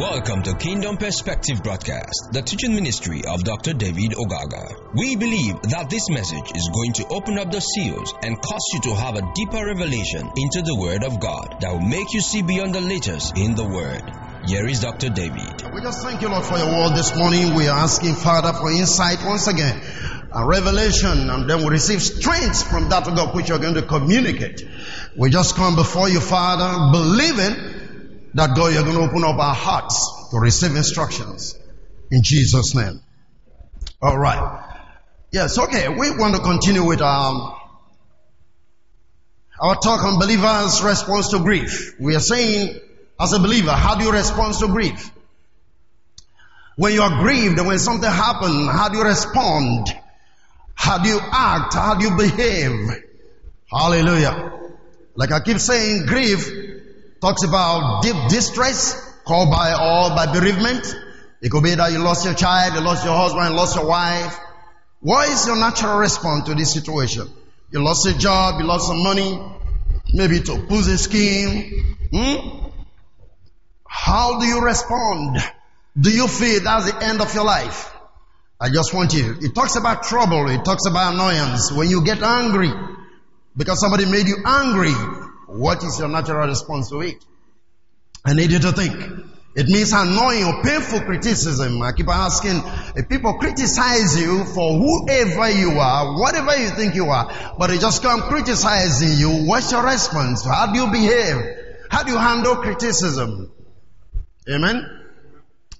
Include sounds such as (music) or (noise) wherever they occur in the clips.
Welcome to Kingdom Perspective Broadcast, the teaching ministry of Dr. David Ogaga. We believe that this message is going to open up the seals and cause you to have a deeper revelation into the Word of God that will make you see beyond the letters in the Word. Here is Dr. David. We just thank you, Lord, for your word this morning. We are asking, Father, for insight once again, a revelation, and then we receive strength from that God which you're going to communicate. We just come before you, Father, believing that God, you're going to open up our hearts to receive instructions in Jesus' name. All right. Yes, okay. We want to continue with um, our talk on believers' response to grief. We are saying, as a believer, how do you respond to grief? When you are grieved when something happens, how do you respond? How do you act? How do you behave? Hallelujah. Like I keep saying, grief talks about deep distress caused by all by bereavement. It could be that you lost your child, you lost your husband, you lost your wife. What is your natural response to this situation? You lost your job, you lost some money, maybe to a scheme. Hmm? How do you respond? Do you feel that's the end of your life? I just want you. It talks about trouble. It talks about annoyance. When you get angry because somebody made you angry, what is your natural response to it? I need you to think. It means annoying or painful criticism. I keep asking, if people criticize you for whoever you are, whatever you think you are, but they just come criticizing you, what's your response? How do you behave? How do you handle criticism? Amen?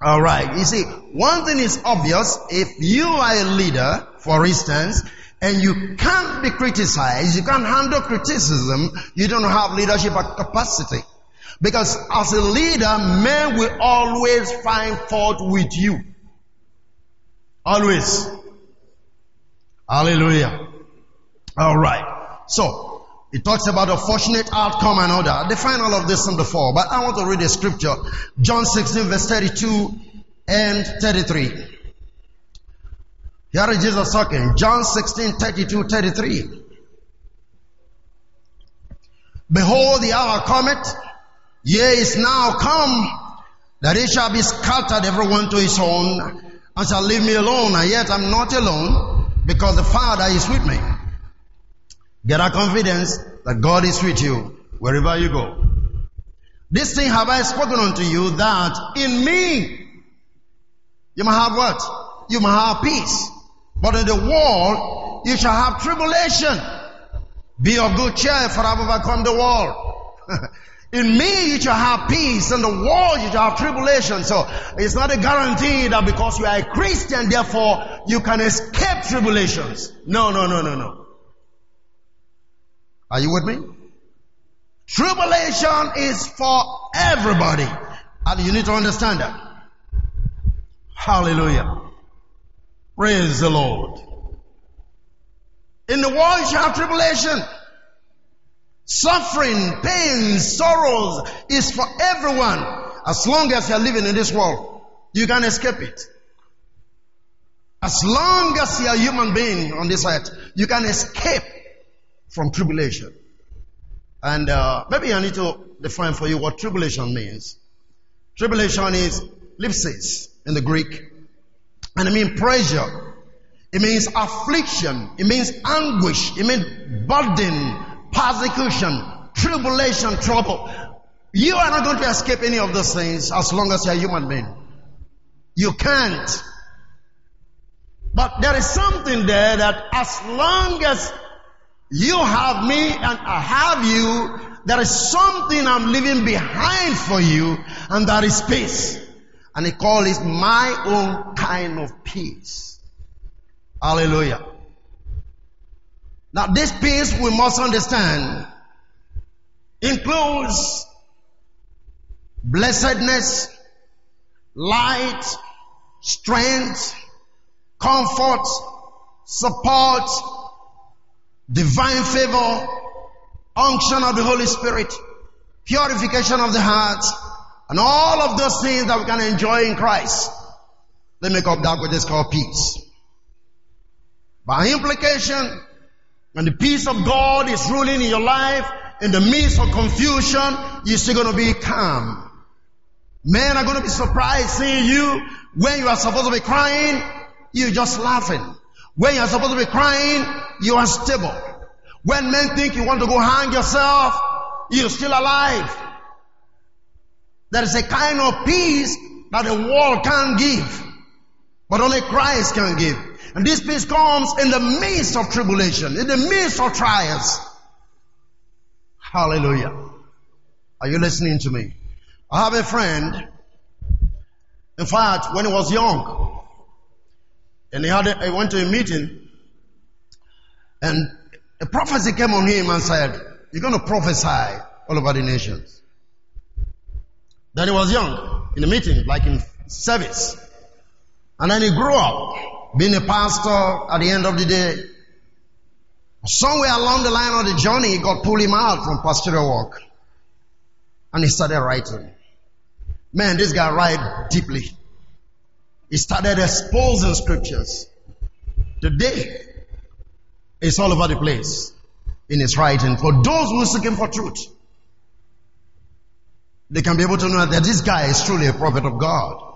Alright, you see, one thing is obvious, if you are a leader, for instance, and you can't be criticized, you can't handle criticism, you don't have leadership capacity. Because as a leader, men will always find fault with you. Always. Hallelujah. Alright. So, it talks about a fortunate outcome and all that. I define all of this in the before, but I want to read a scripture. John 16 verse 32 and 33. Here is Jesus talking. John 16, 32, 33. Behold, the hour cometh, yea, is now come, that it shall be scattered everyone to his own, and shall leave me alone, and yet I'm not alone, because the Father is with me. Get a confidence that God is with you wherever you go. This thing have I spoken unto you that in me you might have what? You may have peace. But in the world, you shall have tribulation. Be of good cheer, for I have overcome the world. (laughs) in me, you shall have peace. In the world, you shall have tribulation. So, it's not a guarantee that because you are a Christian, therefore, you can escape tribulations. No, no, no, no, no. Are you with me? Tribulation is for everybody. And you need to understand that. Hallelujah. Praise the Lord. In the world you shall have tribulation. Suffering, pain, sorrows is for everyone. As long as you're living in this world, you can escape it. As long as you're a human being on this earth, you can escape from tribulation. And uh, maybe I need to define for you what tribulation means. Tribulation is thlipsis in the Greek. And it means pressure. It means affliction. It means anguish. It means burden, persecution, tribulation, trouble. You are not going to escape any of those things as long as you're a human being. You can't. But there is something there that as long as you have me and I have you, there is something I'm leaving behind for you and that is peace. And he called it my own kind of peace. Hallelujah. Now this peace we must understand includes blessedness, light, strength, comfort, support, divine favor, unction of the Holy Spirit, purification of the heart, and all of those things that we can enjoy in Christ, they make up that which is called peace. By implication, when the peace of God is ruling in your life, in the midst of confusion, you're still going to be calm. Men are going to be surprised seeing you when you are supposed to be crying, you're just laughing. When you are supposed to be crying, you are stable. When men think you want to go hang yourself, you're still alive. There is a kind of peace that the world can't give, but only Christ can give. And this peace comes in the midst of tribulation, in the midst of trials. Hallelujah. Are you listening to me? I have a friend, in fact, when he was young, and he had a, he went to a meeting, and a prophecy came on him and said, You're going to prophesy all over the nations. Then he was young, in a meeting, like in service. And then he grew up, being a pastor at the end of the day. Somewhere along the line of the journey, God pulled him out from pastoral work. And he started writing. Man, this guy write deeply. He started exposing scriptures. Today, it's all over the place in his writing. For those who are seeking for truth, they can be able to know that this guy is truly a prophet of God.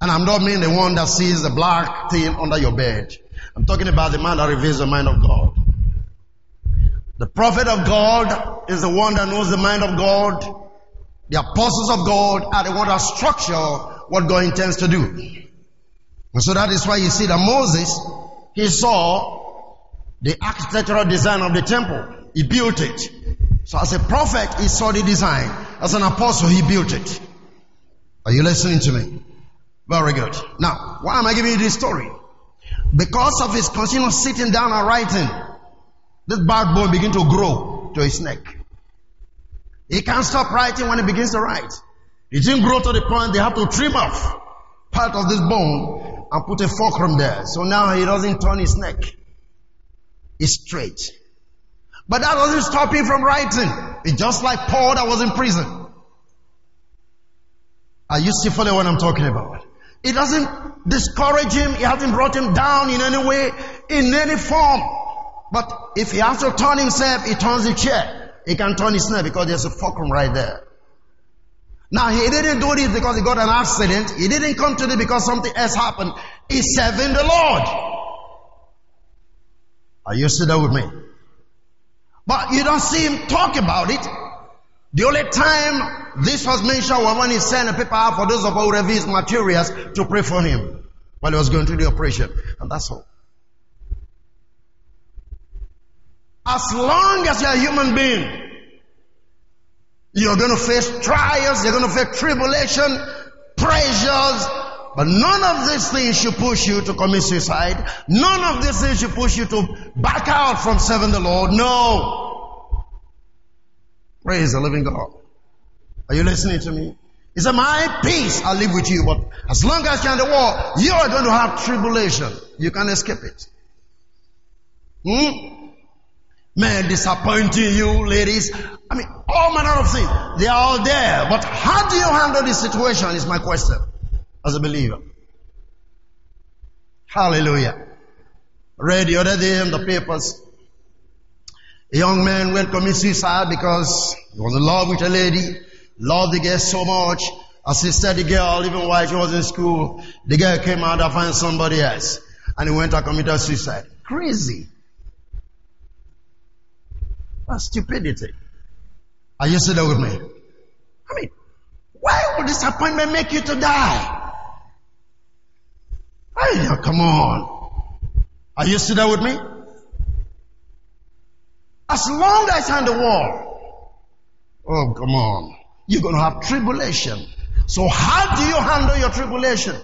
And I'm not meaning the one that sees the black thing under your bed. I'm talking about the man that reveals the mind of God. The prophet of God is the one that knows the mind of God the apostles of God are the one that structure what God intends to do. And so that is why you see that Moses, he saw the architectural design of the temple. He built it. So as a prophet, he saw the design. As an apostle, he built it. Are you listening to me? Very good. Now, why am I giving you this story? Because of his continuous sitting down and writing, this backbone began to grow to his neck. He can't stop writing when he begins to write. It didn't grow to the point they have to trim off part of this bone and put a fulcrum there. So now he doesn't turn his neck. It's straight. But that doesn't stop him from writing. It's just like Paul that was in prison. Are you see fully what I'm talking about? It doesn't discourage him. It hasn't brought him down in any way, in any form. But if he has to turn himself, he turns the chair. He can turn his neck because there's a fulcrum right there. Now he didn't do this because he got an accident. He didn't come to this because something else happened. He's serving the Lord. Are you still there with me? But you don't see him talk about it. The only time this was mentioned was when he sent a paper out for those of us who review materials to pray for him while he was going through the operation. And that's all. As long as you're a human being, you're going to face trials, you're going to face tribulation, pressures, but none of these things should push you to commit suicide. None of these things should push you to back out from serving the Lord. No. Praise the living God. Are you listening to me? He said, my peace I live with you, but as long as you're in the war, you are going to have tribulation. You can't escape it. Hmm? men disappointing you, ladies. I mean, all manner of things. They are all there. But how do you handle this situation is my question believer. Hallelujah. Read the other day in the papers. A young man went commit suicide because he was in love with a lady, loved the girl so much, assisted the girl even while she was in school. The girl came out to find somebody else and he went to commit suicide. Crazy. That's stupidity. Are you still with me? I mean, why would disappointment make you to die? Hey, come on. Are you still there with me? As long as I'm the wall, oh, come on. You're going to have tribulation. So how do you handle your tribulation?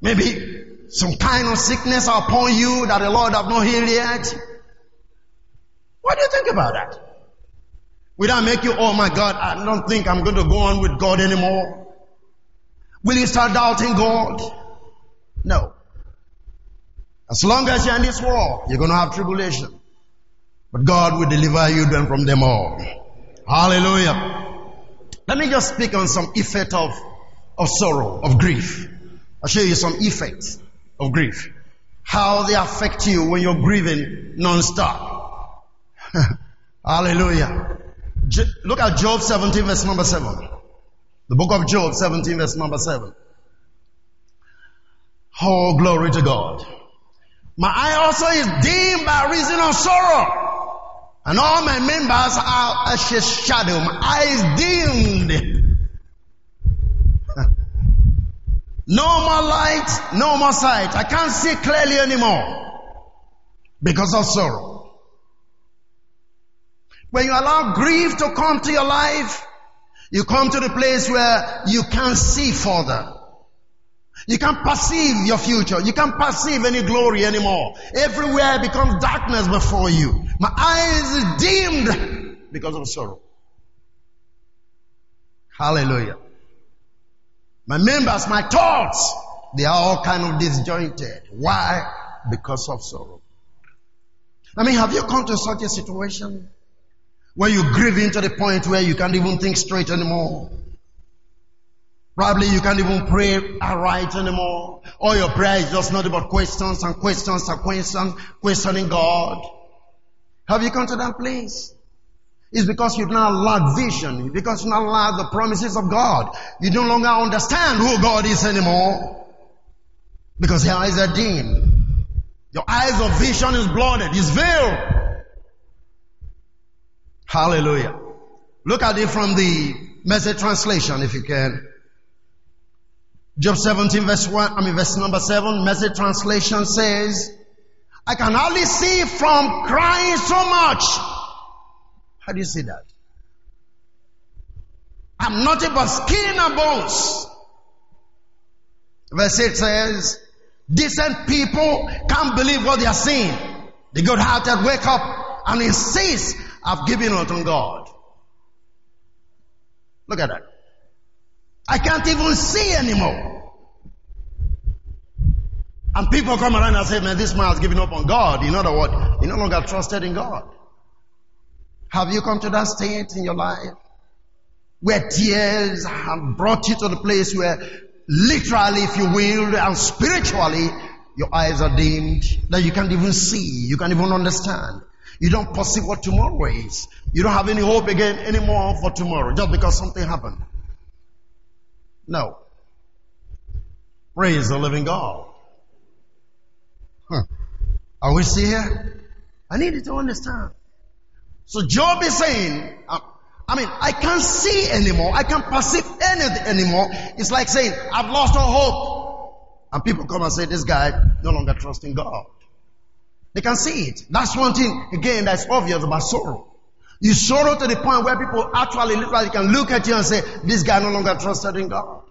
Maybe some kind of sickness upon you that the Lord have not healed yet. What do you think about that? Will that make you, oh my God, I don't think I'm going to go on with God anymore? Will you start doubting God? No. As long as you're in this world, you're going to have tribulation. But God will deliver you then from them all. Hallelujah. Let me just speak on some effect of, of sorrow, of grief. I'll show you some effects of grief. How they affect you when you're grieving non-stop. (laughs) Hallelujah. Look at Job 17 verse number 7. The book of Job 17 verse number 7. Oh, glory to God. My eye also is dim by reason of sorrow. And all my members are as a shadow. My eye is dimmed. (laughs) no more light, no more sight. I can't see clearly anymore because of sorrow. When you allow grief to come to your life, you come to the place where you can't see further. You can't perceive your future. You can't perceive any glory anymore. Everywhere becomes darkness before you. My eyes dimmed because of sorrow. Hallelujah. My members, my thoughts, they are all kind of disjointed. Why? Because of sorrow. I mean, have you come to such a situation where you grieve into the point where you can't even think straight anymore? Probably you can't even pray uh, aright anymore. All your prayer is just not about questions and questions and questions, questioning God. Have you come to that place? It's because you've now lack vision, because you now lack the promises of God. You no longer understand who God is anymore. Because your eyes are dim. Your eyes of vision is blinded, is veiled. Hallelujah. Look at it from the message translation if you can. Job 17 verse 1, I mean verse number 7, message translation says, I can hardly see from crying so much. How do you see that? I'm nothing but skin and bones. Verse 8 says, decent people can't believe what they are seeing. The good hearted wake up and insist, I've given unto God. Look at that. I can't even see anymore. And people come around and say, man, this man has given up on God. In other words, he no longer trusted in God. Have you come to that state in your life? Where tears have brought you to the place where literally, if you will, and spiritually, your eyes are dimmed, that you can't even see, you can't even understand. You don't perceive what tomorrow is. You don't have any hope again anymore for tomorrow just because something happened. No. Praise the living God. Huh. Are we still here? I need you to understand. So Job is saying, uh, I mean, I can't see anymore. I can't perceive anything anymore. It's like saying, I've lost all hope. And people come and say, this guy no longer trusting God. They can see it. That's one thing, again, that's obvious about sorrow. You sorrow to the point where people actually literally can look at you and say, this guy no longer trusted in God.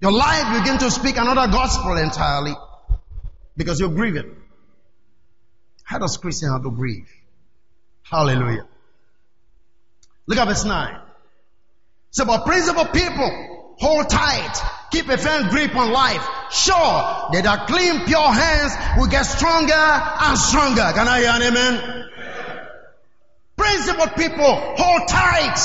Your life begin to speak another gospel entirely because you're grieving. How does Christian have to grieve? Hallelujah. Look at verse 9. So, but principle people, hold tight, keep a firm grip on life. Sure, that are clean, pure hands will get stronger and stronger. Can I hear an amen? Principle people, hold tight.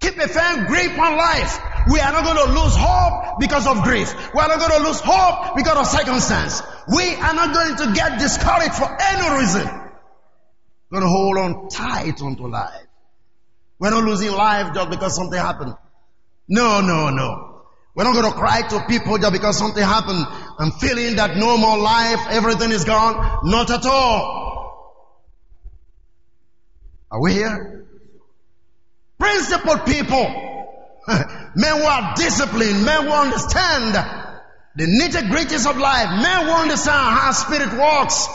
Keep a firm grip on life. We are not going to lose hope because of grief. We are not going to lose hope because of circumstance. We are not going to get discouraged for any reason. We're going to hold on tight onto life. We're not losing life just because something happened. No, no, no. We're not going to cry to people just because something happened and feeling that no more life, everything is gone. Not at all. Are we here? Principled people, (laughs) men who are disciplined, men who understand the nitty gritties of life, men who understand how spirit works,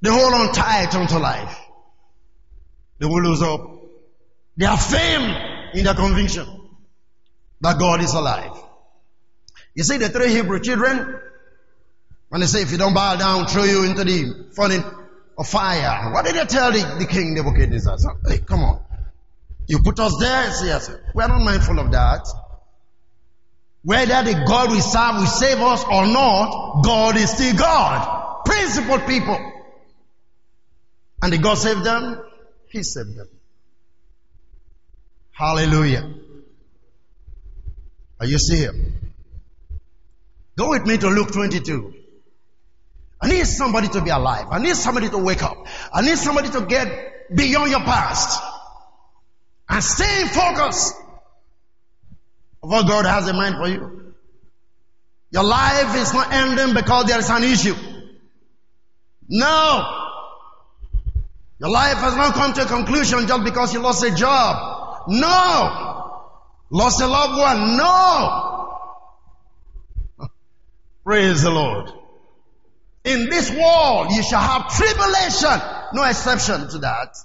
they hold on tight onto life. They will lose hope. They are firm in their conviction that God is alive. You see the three Hebrew children, when they say if you don't bow down, throw you into the furnace fire. What did they tell the, the king Nebuchadnezzar? So, hey, come on. You put us there? Yes. We are not mindful of that. Whether the God we serve will save us or not, God is still God. Principled people. And did God save them? He saved them. Hallelujah. Are you here? Go with me to Luke 22. I need somebody to be alive. I need somebody to wake up. I need somebody to get beyond your past and stay in focus of what God has in mind for you. Your life is not ending because there is an issue. No. Your life has not come to a conclusion just because you lost a job. No. Lost a loved one. No. (laughs) Praise the Lord. In this world, you shall have tribulation. No exception to that.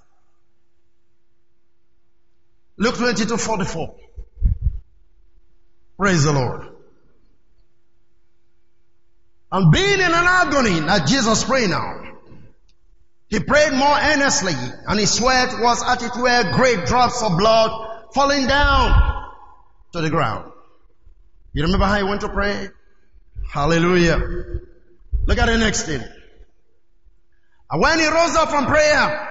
Luke 22, 44. Praise the Lord. And being in an agony, that Jesus prayed now. He prayed more earnestly, and his sweat was as it were great drops of blood falling down to the ground. You remember how he went to pray? Hallelujah. Look at the next thing. And when he rose up from prayer,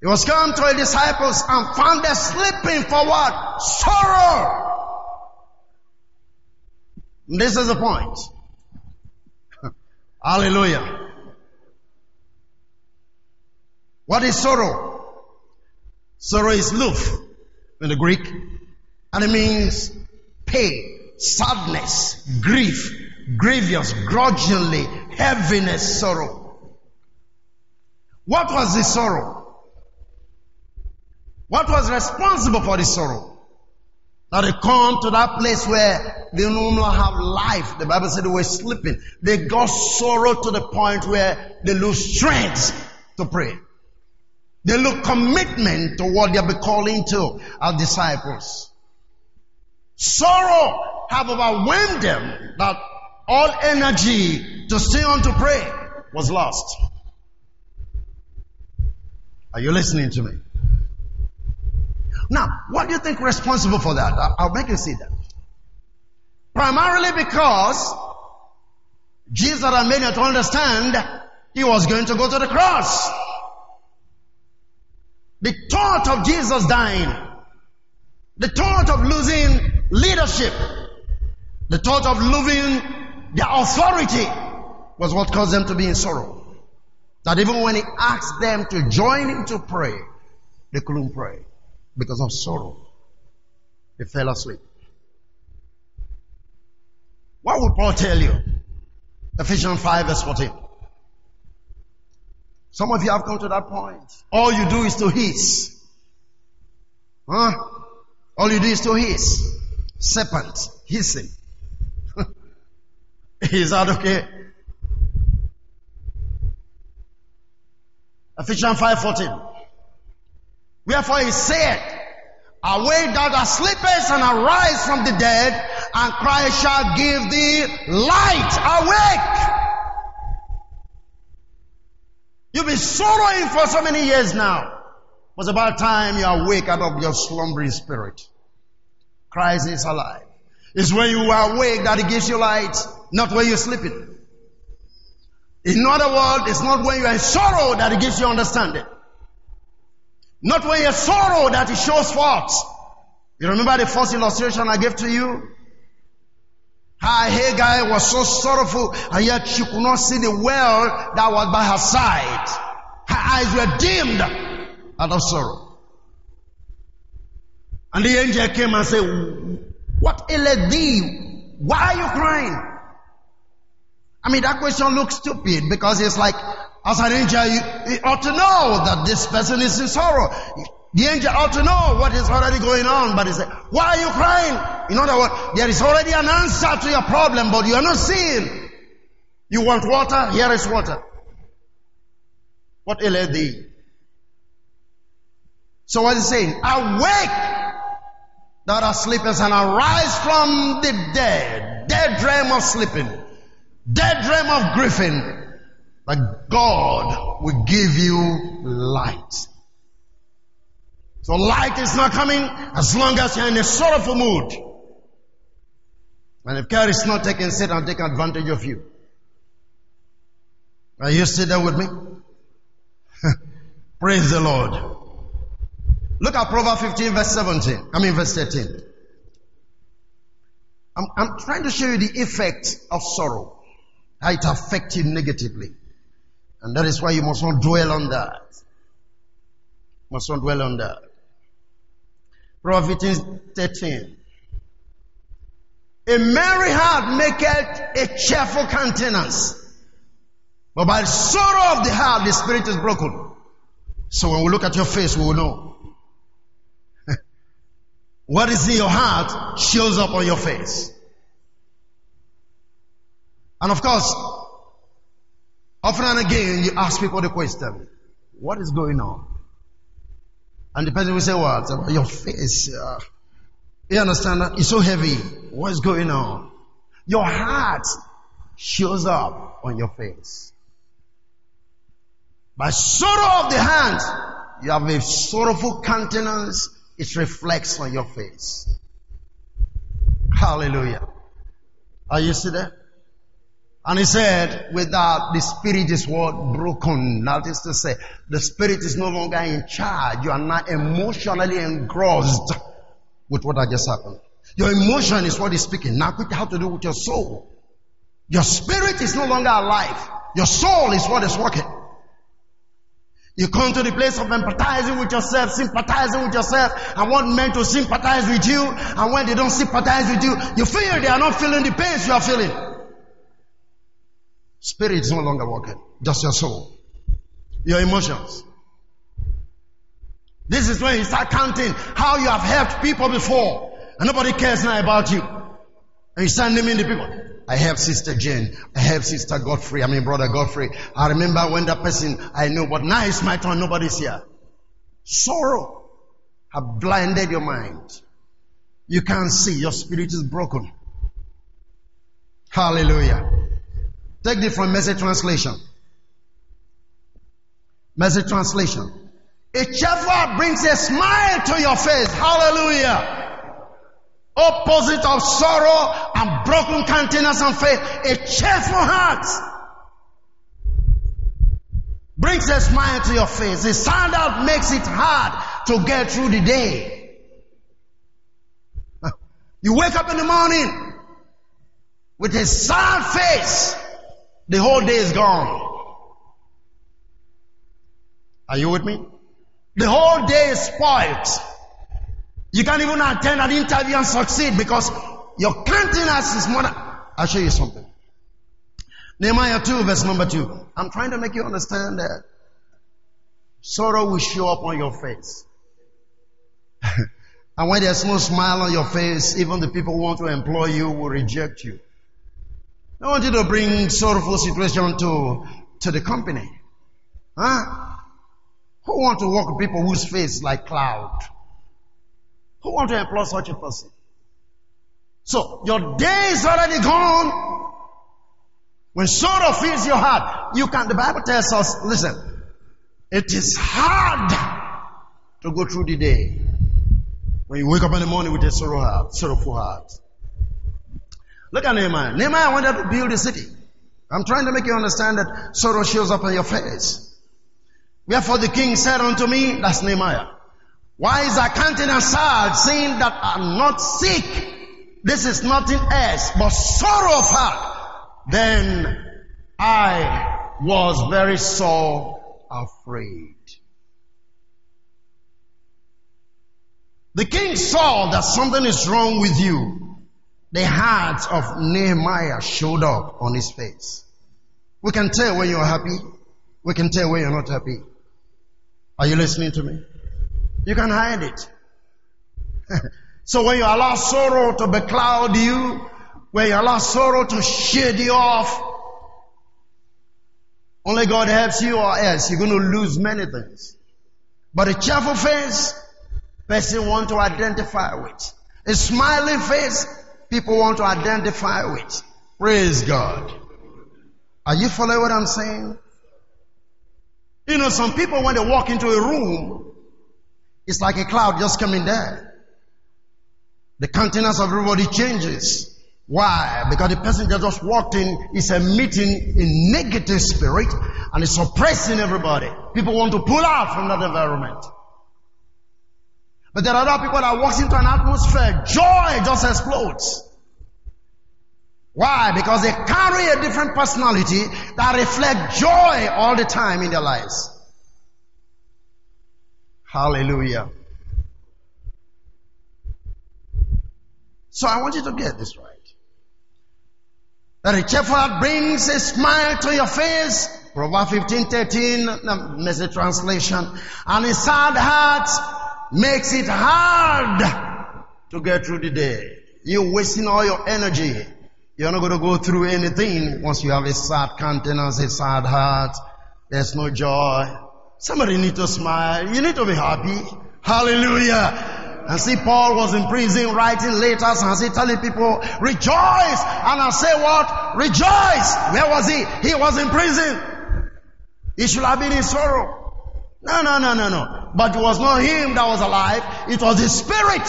he was come to his disciples and found them sleeping for what? Sorrow. This is the point. (laughs) Hallelujah. What is sorrow? Sorrow is luf in the Greek, and it means pain, sadness, grief, grievous, grudgingly, heaviness, sorrow. What was the sorrow? What was responsible for the sorrow? Now they come to that place where they no longer have life. The Bible said they were sleeping. They got sorrow to the point where they lose strength to pray. They lose commitment to what they'll be calling to as disciples. Sorrow have overwhelmed them that all energy to stay on to pray was lost. Are you listening to me? Now, what do you think responsible for that? I'll make you see that. Primarily because Jesus had made it to understand he was going to go to the cross. The thought of Jesus dying, the thought of losing leadership, the thought of losing their authority was what caused them to be in sorrow. That even when he asked them to join him to pray, they couldn't pray because of sorrow. They fell asleep. What would Paul tell you? Ephesians 5 verse 14. Some of you have come to that point. All you do is to hiss. Huh? All you do is to hiss. Serpent. Hissing. (laughs) is that okay? Ephesians 5.14 Wherefore he said, Awake thou that sleepest and arise from the dead, and Christ shall give thee light. Awake! You've been sorrowing for so many years now. It's about time you awake out of your slumbering spirit. Christ is alive. It's when you are awake that he gives you light, not when you're sleeping. In other words, it's not when you are in sorrow that he gives you understanding. Not when you're sorrow that it shows forth. You remember the first illustration I gave to you? How Hagar was so sorrowful and yet she could not see the well that was by her side. Her eyes were dimmed out of sorrow. And the angel came and said, What aileth thee? Why are you crying? I mean, that question looks stupid because it's like as an angel, you, you ought to know that this person is in sorrow. The angel ought to know what is already going on, but he said, why are you crying? In other words, there is already an answer to your problem, but you are not seeing. You want water? Here is water. What aileth thee? So what is saying? Awake, that are sleepers, and arise from the dead. Dead dream of sleeping. Dead dream of grieving that God will give you light. So light is not coming as long as you're in a sorrowful mood. And if care is not taken, Satan take advantage of you. Are you still there with me? (laughs) Praise the Lord. Look at Proverbs 15 verse 17. I mean verse 13. I'm, I'm trying to show you the effect of sorrow. How it affects you negatively. And that is why you must not dwell on that. Must not dwell on that. Proverbs 13. A merry heart maketh a cheerful countenance. But by sorrow of the heart, the spirit is broken. So when we look at your face, we will know. (laughs) what is in your heart shows up on your face. And of course, often and again, you ask people the question, what is going on? And the person will say, what? Your face. Uh, you understand that? It's so heavy. What's going on? Your heart shows up on your face. By sorrow of the hand, you have a sorrowful countenance. It reflects on your face. Hallelujah. Are you see that? And he said, without the spirit is what broken. That is to say, the spirit is no longer in charge. You are not emotionally engrossed with what had just happened. Your emotion is what is speaking. Now quick how to do with your soul. Your spirit is no longer alive. Your soul is what is working. You come to the place of empathizing with yourself, sympathizing with yourself, and want men to sympathize with you, and when they don't sympathize with you, you feel they are not feeling the pains you are feeling. Spirit is no longer working, just your soul, your emotions. This is when you start counting how you have helped people before, and nobody cares now about you. And you start naming the people. I helped Sister Jane. I helped Sister Godfrey. I mean, Brother Godfrey. I remember when that person I know, but now it's my turn. Nobody's here. Sorrow have blinded your mind. You can't see. Your spirit is broken. Hallelujah. Take this from message translation. Message translation. A cheerful brings a smile to your face. Hallelujah. Opposite of sorrow and broken countenance and faith. A cheerful heart brings a smile to your face. The sound out makes it hard to get through the day. (laughs) You wake up in the morning with a sad face. The whole day is gone. Are you with me? The whole day is spoiled. You can't even attend an interview and succeed because your countenance is more. I'll show you something. Nehemiah 2 verse number 2. I'm trying to make you understand that sorrow will show up on your face. (laughs) and when there's no smile on your face, even the people who want to employ you will reject you. I want you to bring sorrowful situation to, to the company. Huh? Who want to work with people whose face like cloud? Who want to employ such a person? So, your day is already gone. When sorrow fills your heart, you can, the Bible tells us, listen, it is hard to go through the day when you wake up in the morning with a sorrow heart, sorrowful heart. Look at Nehemiah. Nehemiah wanted to build a city. I'm trying to make you understand that sorrow shows up on your face. Wherefore the king said unto me, that's Nehemiah, why is thy countenance sad, seeing that I'm not sick? This is nothing else but sorrow of heart. Then I was very sore afraid. The king saw that something is wrong with you. The heart of Nehemiah showed up on his face. We can tell when you're happy. We can tell when you're not happy. Are you listening to me? You can hide it. (laughs) so when you allow sorrow to becloud you, when you allow sorrow to shade you off, only God helps you or else you're going to lose many things. But a cheerful face, person want to identify with. A smiling face, people want to identify with. Praise God. Are you following what I'm saying? You know, some people when they walk into a room, it's like a cloud just coming there. The countenance of everybody changes. Why? Because the person that just walked in is emitting a negative spirit and is suppressing everybody. People want to pull out from that environment. But there are other people that walks into an atmosphere, joy just explodes. Why? Because they carry a different personality that reflect joy all the time in their lives. Hallelujah. So I want you to get this right. That a cheerful heart brings a smile to your face. Proverbs 15, 13, the message translation. And a sad heart makes it hard to get through the day. You're wasting all your energy. You're not going to go through anything once you have a sad countenance, a sad heart. There's no joy. Somebody need to smile. You need to be happy. Hallelujah. And see, Paul was in prison writing letters and see, telling people, rejoice. And I say what? Rejoice. Where was he? He was in prison. He should have been in sorrow. No, no, no, no, no. But it was not him that was alive. It was his spirit.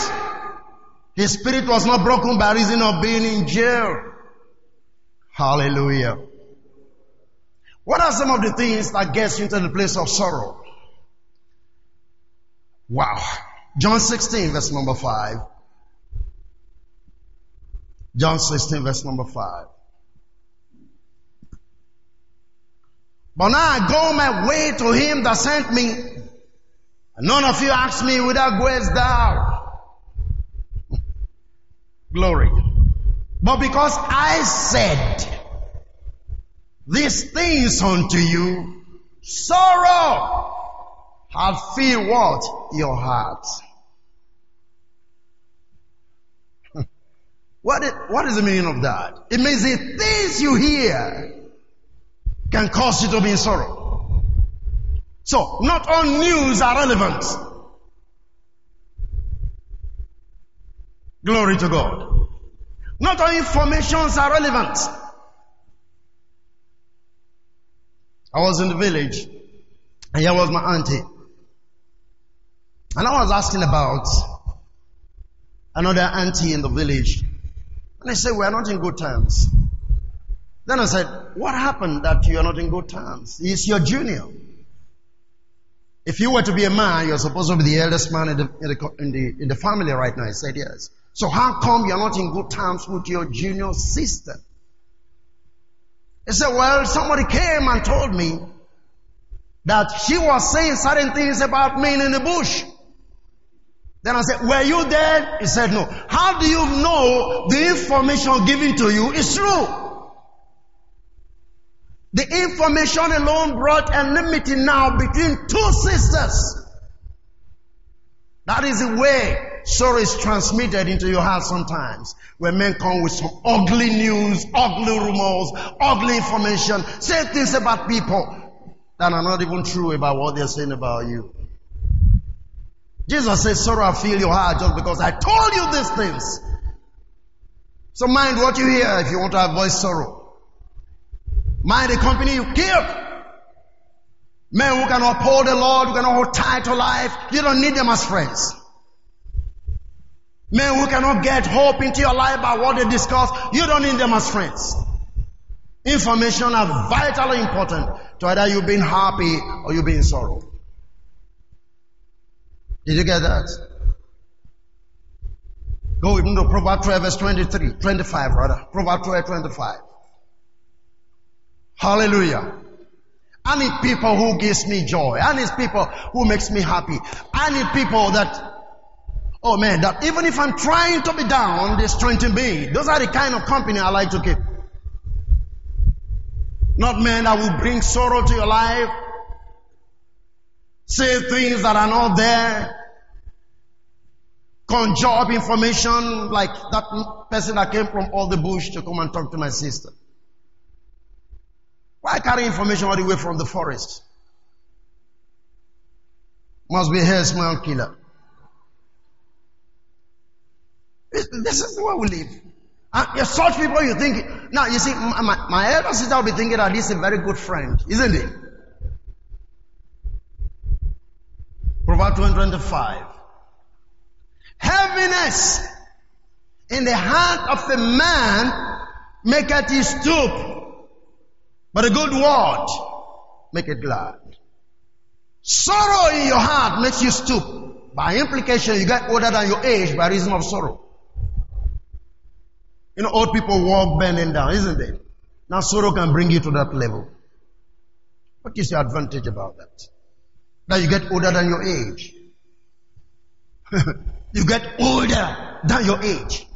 His spirit was not broken by reason of being in jail. Hallelujah. What are some of the things that gets you into the place of sorrow? Wow. John 16 verse number 5. John 16 verse number 5. But now I go my way to him that sent me. And none of you ask me, whither goest thou? Glory. But because I said these things unto you, sorrow have filled what? Your heart. (laughs) what, is, what is the meaning of that? It means the things you hear can cause you to be in sorrow. So, not all news are relevant. Glory to God. Not all informations are relevant. I was in the village and here was my auntie. And I was asking about another auntie in the village. And they said, we are not in good terms. Then I said, what happened that you are not in good terms? He's your junior. If you were to be a man, you're supposed to be the eldest man in the, in the, in the, in the family right now. He said, yes. So how come you're not in good terms with your junior sister? He said, well, somebody came and told me that she was saying certain things about me in the bush. Then I said, were you there? He said, no. How do you know the information given to you is true? The information alone brought enmity now between two sisters. That is the way sorrow is transmitted into your heart sometimes. When men come with some ugly news, ugly rumors, ugly information, say things about people that are not even true about what they're saying about you. Jesus says, sorrow, I feel your heart just because I told you these things. So mind what you hear if you want to avoid sorrow. Mind the company you keep. Men who can uphold the Lord, who can hold tight to life, you don't need them as friends. Men who cannot get hope into your life by what they discuss, you don't need them as friends. Information are vitally important to either you being happy or you being sorrow. Did you get that? Go into to Proverbs 12 verse 23, 25 rather. Proverbs 12, 25. Hallelujah. I need people who gives me joy. I need people who makes me happy. I need people that, oh man, that even if I'm trying to be down, they strengthen me. Those are the kind of company I like to keep. Not men that will bring sorrow to your life, say things that are not there, conjure up information like that person that came from all the bush to come and talk to my sister. Why carry information all the way from the forest? Must be a small killer. This is way we live. And you such people, you think, now you see, my, my elder sister will be thinking that this is a very good friend, isn't it? Proverbs 25. Heaviness in the heart of a man maketh him stoop, but a good word make it glad. Sorrow in your heart makes you stoop. By implication, you get older than your age by reason of sorrow. You know, old people walk bending down, isn't it? Now sorrow can bring you to that level. What is the advantage about that? That you get older than your age. (laughs) you get older than your age.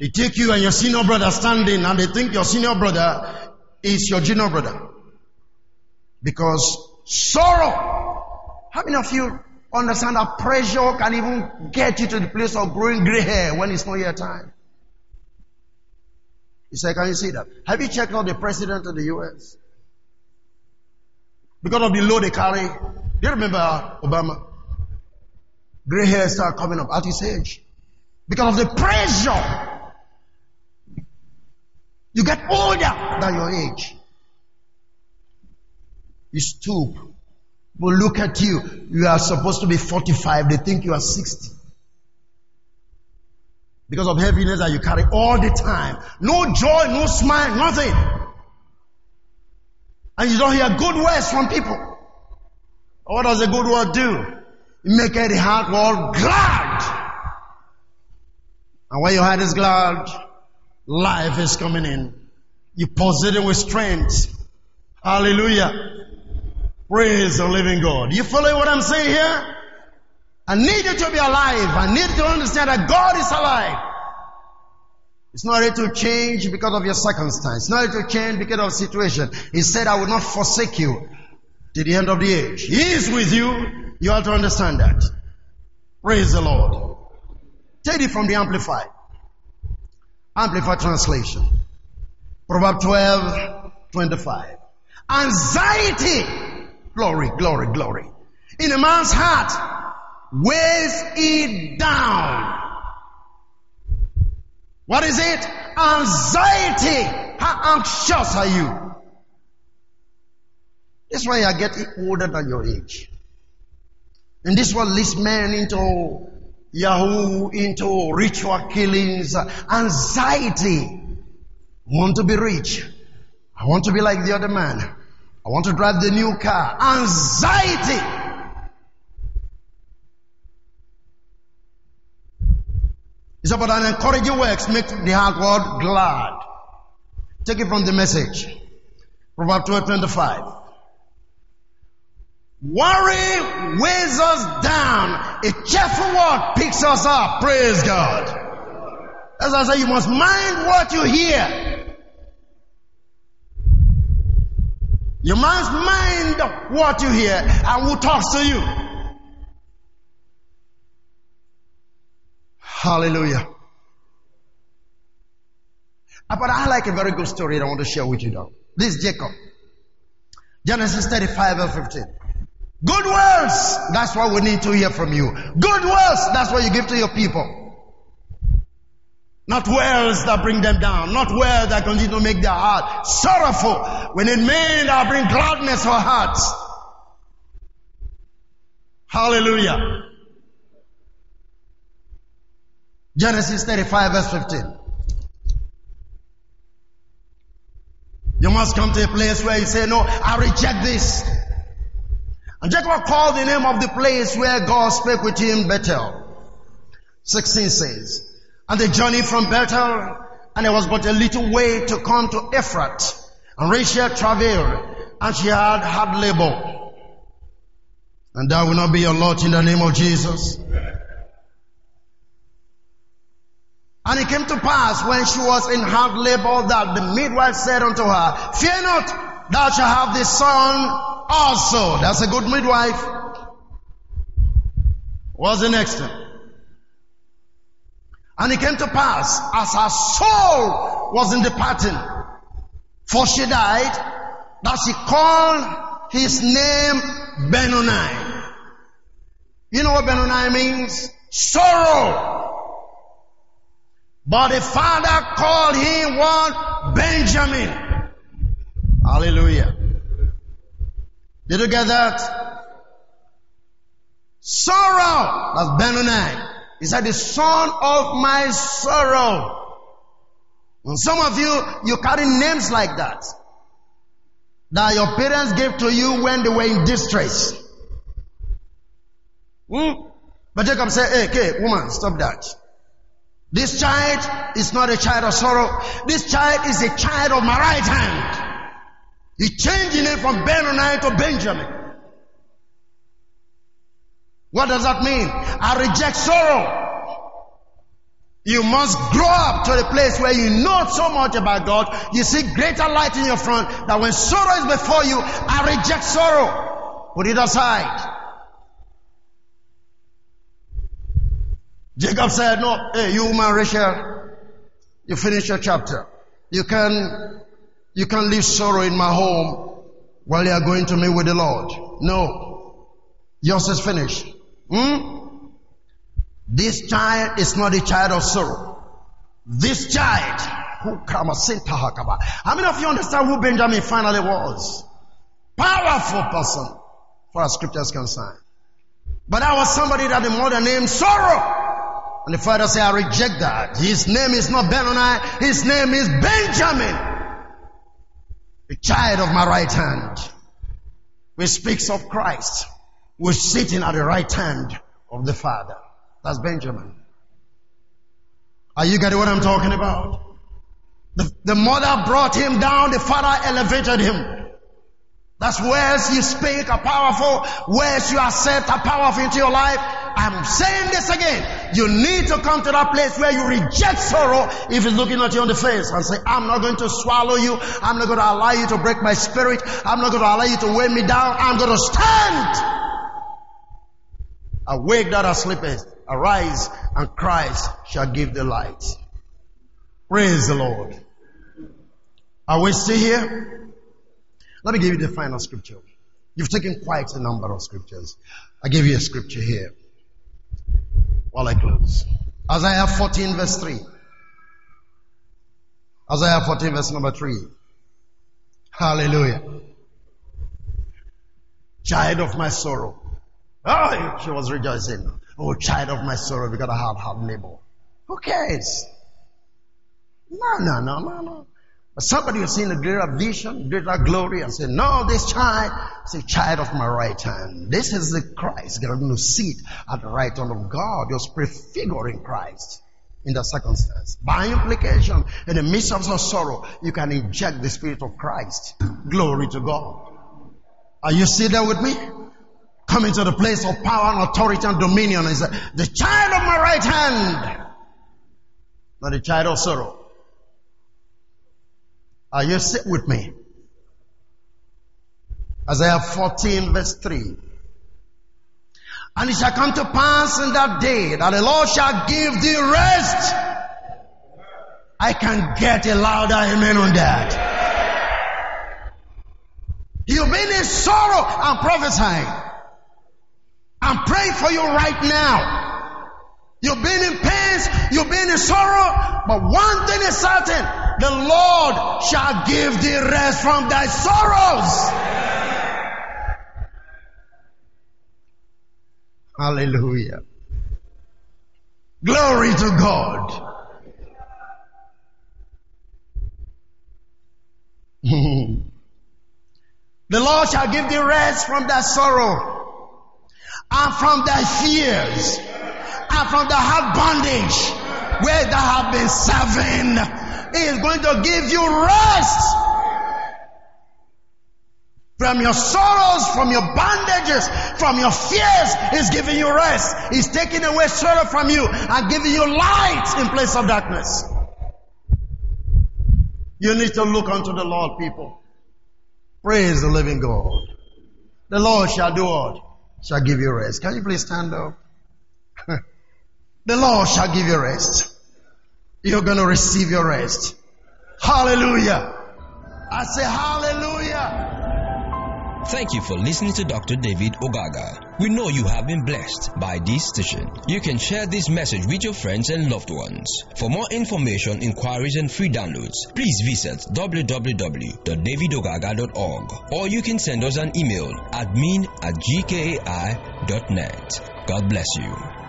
They take you and your senior brother standing and they think your senior brother is your junior brother. Because sorrow. How many of you understand that pressure can even get you to the place of growing gray hair when it's not your time? He said, can you see that? Have you checked out the president of the U.S.? Because of the load they carry. Do you remember Obama? Gray hair start coming up at his age. Because of the pressure you get older than your age. You stoop. But look at you. You are supposed to be 45. They think you are 60. Because of heaviness that you carry all the time. No joy, no smile, nothing. And you don't hear good words from people. What does a good word do? It make the heart all glad. And when your heart is glad, Life is coming in. You possess it with strength. Hallelujah. Praise the living God. You follow what I'm saying here? I need you to be alive. I need to understand that God is alive. It's not ready to change because of your circumstance. It's not ready to change because of situation. He said, I will not forsake you to the end of the age. He is with you. You have to understand that. Praise the Lord. Take it from the Amplified. Amplified translation. Proverbs 12, 25. Anxiety, glory, glory, glory. In a man's heart, weighs it down. What is it? Anxiety. How anxious are you? That's why you are getting older than your age. And this what leads men into Yahoo into ritual killings, anxiety. Want to be rich. I want to be like the other man. I want to drive the new car. Anxiety. It's about an encouraging works make the heart world glad. Take it from the message. Proverbs 12, 25. Worry weighs us down. A cheerful word picks us up. Praise God. As I say, you must mind what you hear. You must mind what you hear and who talks to you. Hallelujah. Uh, but I like a very good story that I want to share with you now. This is Jacob. Genesis 35 verse 15. Good words. That's what we need to hear from you. Good words. That's what you give to your people. Not words that bring them down. Not words that continue to make their heart sorrowful. When it men that bring gladness for hearts. Hallelujah. Genesis 35 verse 15. You must come to a place where you say, no, I reject this. And Jacob called the name of the place where God spoke with him Bethel. 16 says, and they journeyed from Bethel, and there was but a little way to come to Ephrath. And Rachel traveled, and she had hard labor. And that will not be your lot in the name of Jesus. And it came to pass when she was in hard labor that the midwife said unto her, Fear not, thou shalt have this son also. That's a good midwife. What's the next one? And it came to pass as her soul was in departing, for she died, that she called his name Benoni. You know what Benoni means? Sorrow. But the father called him what? Benjamin. Hallelujah. Did you get that? Sorrow. That's Benoni. He said, the son of my sorrow. And some of you, you carry names like that. That your parents gave to you when they were in distress. Hmm? But Jacob said, hey, okay, woman, stop that. This child is not a child of sorrow. This child is a child of my right hand. He changed the name from Benoni to Benjamin. What does that mean? I reject sorrow. You must grow up to the place where you know so much about God. You see greater light in your front that when sorrow is before you, I reject sorrow. Put it aside. Jacob said, no, hey, you woman Rachel, you finish your chapter. You can, you can't leave sorrow in my home while you are going to meet with the Lord. No. Yours is finished. Hmm? This child is not a child of sorrow. This child, who come How many of you understand who Benjamin finally was? Powerful person, for as scriptures concerned. But that was somebody that the mother named sorrow. And the father said, I reject that. His name is not Benoni, his name is Benjamin. Child of my right hand. Which speaks of Christ, who is sitting at the right hand of the Father. That's Benjamin. Are you getting what I'm talking about? The, the mother brought him down, the father elevated him. That's words you speak are powerful, words you accept are powerful into your life. I'm saying this again. You need to come to that place where you reject sorrow if it's looking at you on the face and say, I'm not going to swallow you. I'm not going to allow you to break my spirit. I'm not going to allow you to weigh me down. I'm going to stand. Awake that are sleepeth. Arise and Christ shall give the light. Praise the Lord. Are we still here? Let me give you the final scripture. You've taken quite a number of scriptures. I give you a scripture here while I close. Isaiah 14 verse 3. Isaiah 14 verse number 3. Hallelujah. Child of my sorrow. Oh, she was rejoicing. Oh, child of my sorrow, we gotta have hard labor. Who cares? No, no, no, no, no. But somebody has seen a greater vision, greater glory, and said, No, this child is a child of my right hand. This is the Christ going to sit at the right hand of God. You're prefiguring Christ in that circumstance. By implication, in the midst of sorrow, you can inject the Spirit of Christ. Glory to God. Are you there with me? Coming to the place of power and authority and dominion is the child of my right hand, not the child of sorrow. Are you sit with me? Isaiah 14 verse 3. And it shall come to pass in that day that the Lord shall give thee rest. I can get a louder amen on that. You've been in sorrow. I'm prophesying. I'm praying for you right now. You've been in pains, you've been in sorrow, but one thing is certain, the Lord shall give thee rest from thy sorrows. Hallelujah. Glory to God. (laughs) the Lord shall give thee rest from thy sorrow and from thy fears and from the hard bondage where thou have been serving. He is going to give you rest from your sorrows, from your bondages, from your fears. He's giving you rest. He's taking away sorrow from you and giving you light in place of darkness. You need to look unto the Lord, people. Praise the living God. The Lord shall do what? Shall give you rest. Can you please stand up? (laughs) The Lord shall give you rest. You're going to receive your rest. Hallelujah. I say hallelujah. Thank you for listening to Dr. David Ogaga. We know you have been blessed by this station. You can share this message with your friends and loved ones. For more information, inquiries, and free downloads, please visit www.davidogaga.org or you can send us an email admin at gkai.net. God bless you.